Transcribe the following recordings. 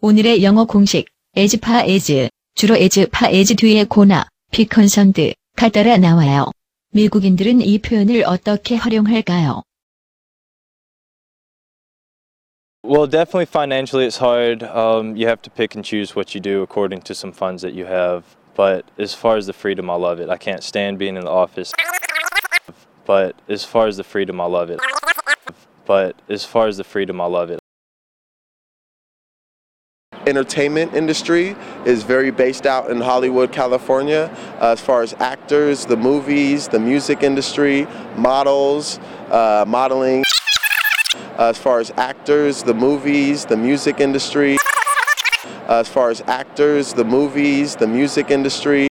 오늘의 영어 공식 as far as 주로 as far as 뒤에 고나 be concerned가 따라 나와요. 미국인들은 이 표현을 어떻게 활용할까요? Well, definitely financially it's hard. Um, you have to pick and choose what you do according to some funds that you have. But as far as the freedom, I love it. I can't stand being in the office. But as far as the freedom, I love it. But as far as the freedom, I love it. entertainment industry is very based out in Hollywood, California. Uh, as far as actors, the movies, the music industry, models, uh, modeling. As far as actors, the movies, the music industry. As far as actors, the movies, the music industry.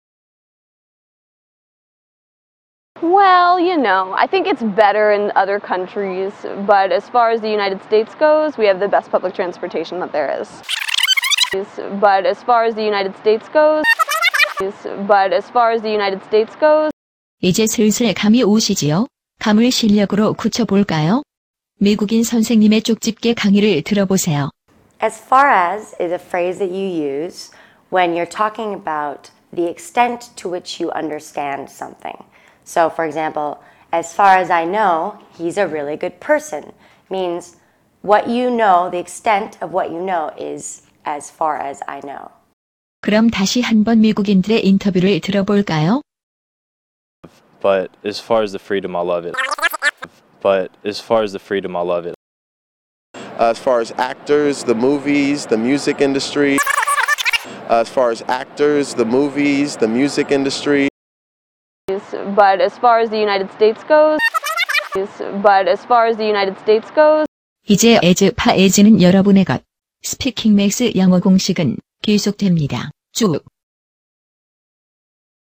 Well, you know, I think it's better in other countries, but as far as the United States goes, we have the best public transportation that there is. But as far as the United States goes, but as far as the United States goes, 이제 슬슬 감이 오시지요? 감을 실력으로 굳혀볼까요? 미국인 선생님의 쪽집게 강의를 들어보세요. As far as is a phrase that you use when you're talking about the extent to which you understand something. So, for example, as far as I know, he's a really good person means what you know, the extent of what you know is as far as I know. 그럼 다시 한번 미국인들의 인터뷰를 들어볼까요? But as far as the freedom, I love it. But as far as the freedom, I love it. Uh, as far as actors, the movies, the music industry. Uh, as far as actors, the movies, the music industry. but as far as the United States goes, but as far as the United States goes, 이제 as far as는 여러분의 것. 스피킹 맥스 영어 공식은 계속됩니다. 쭉.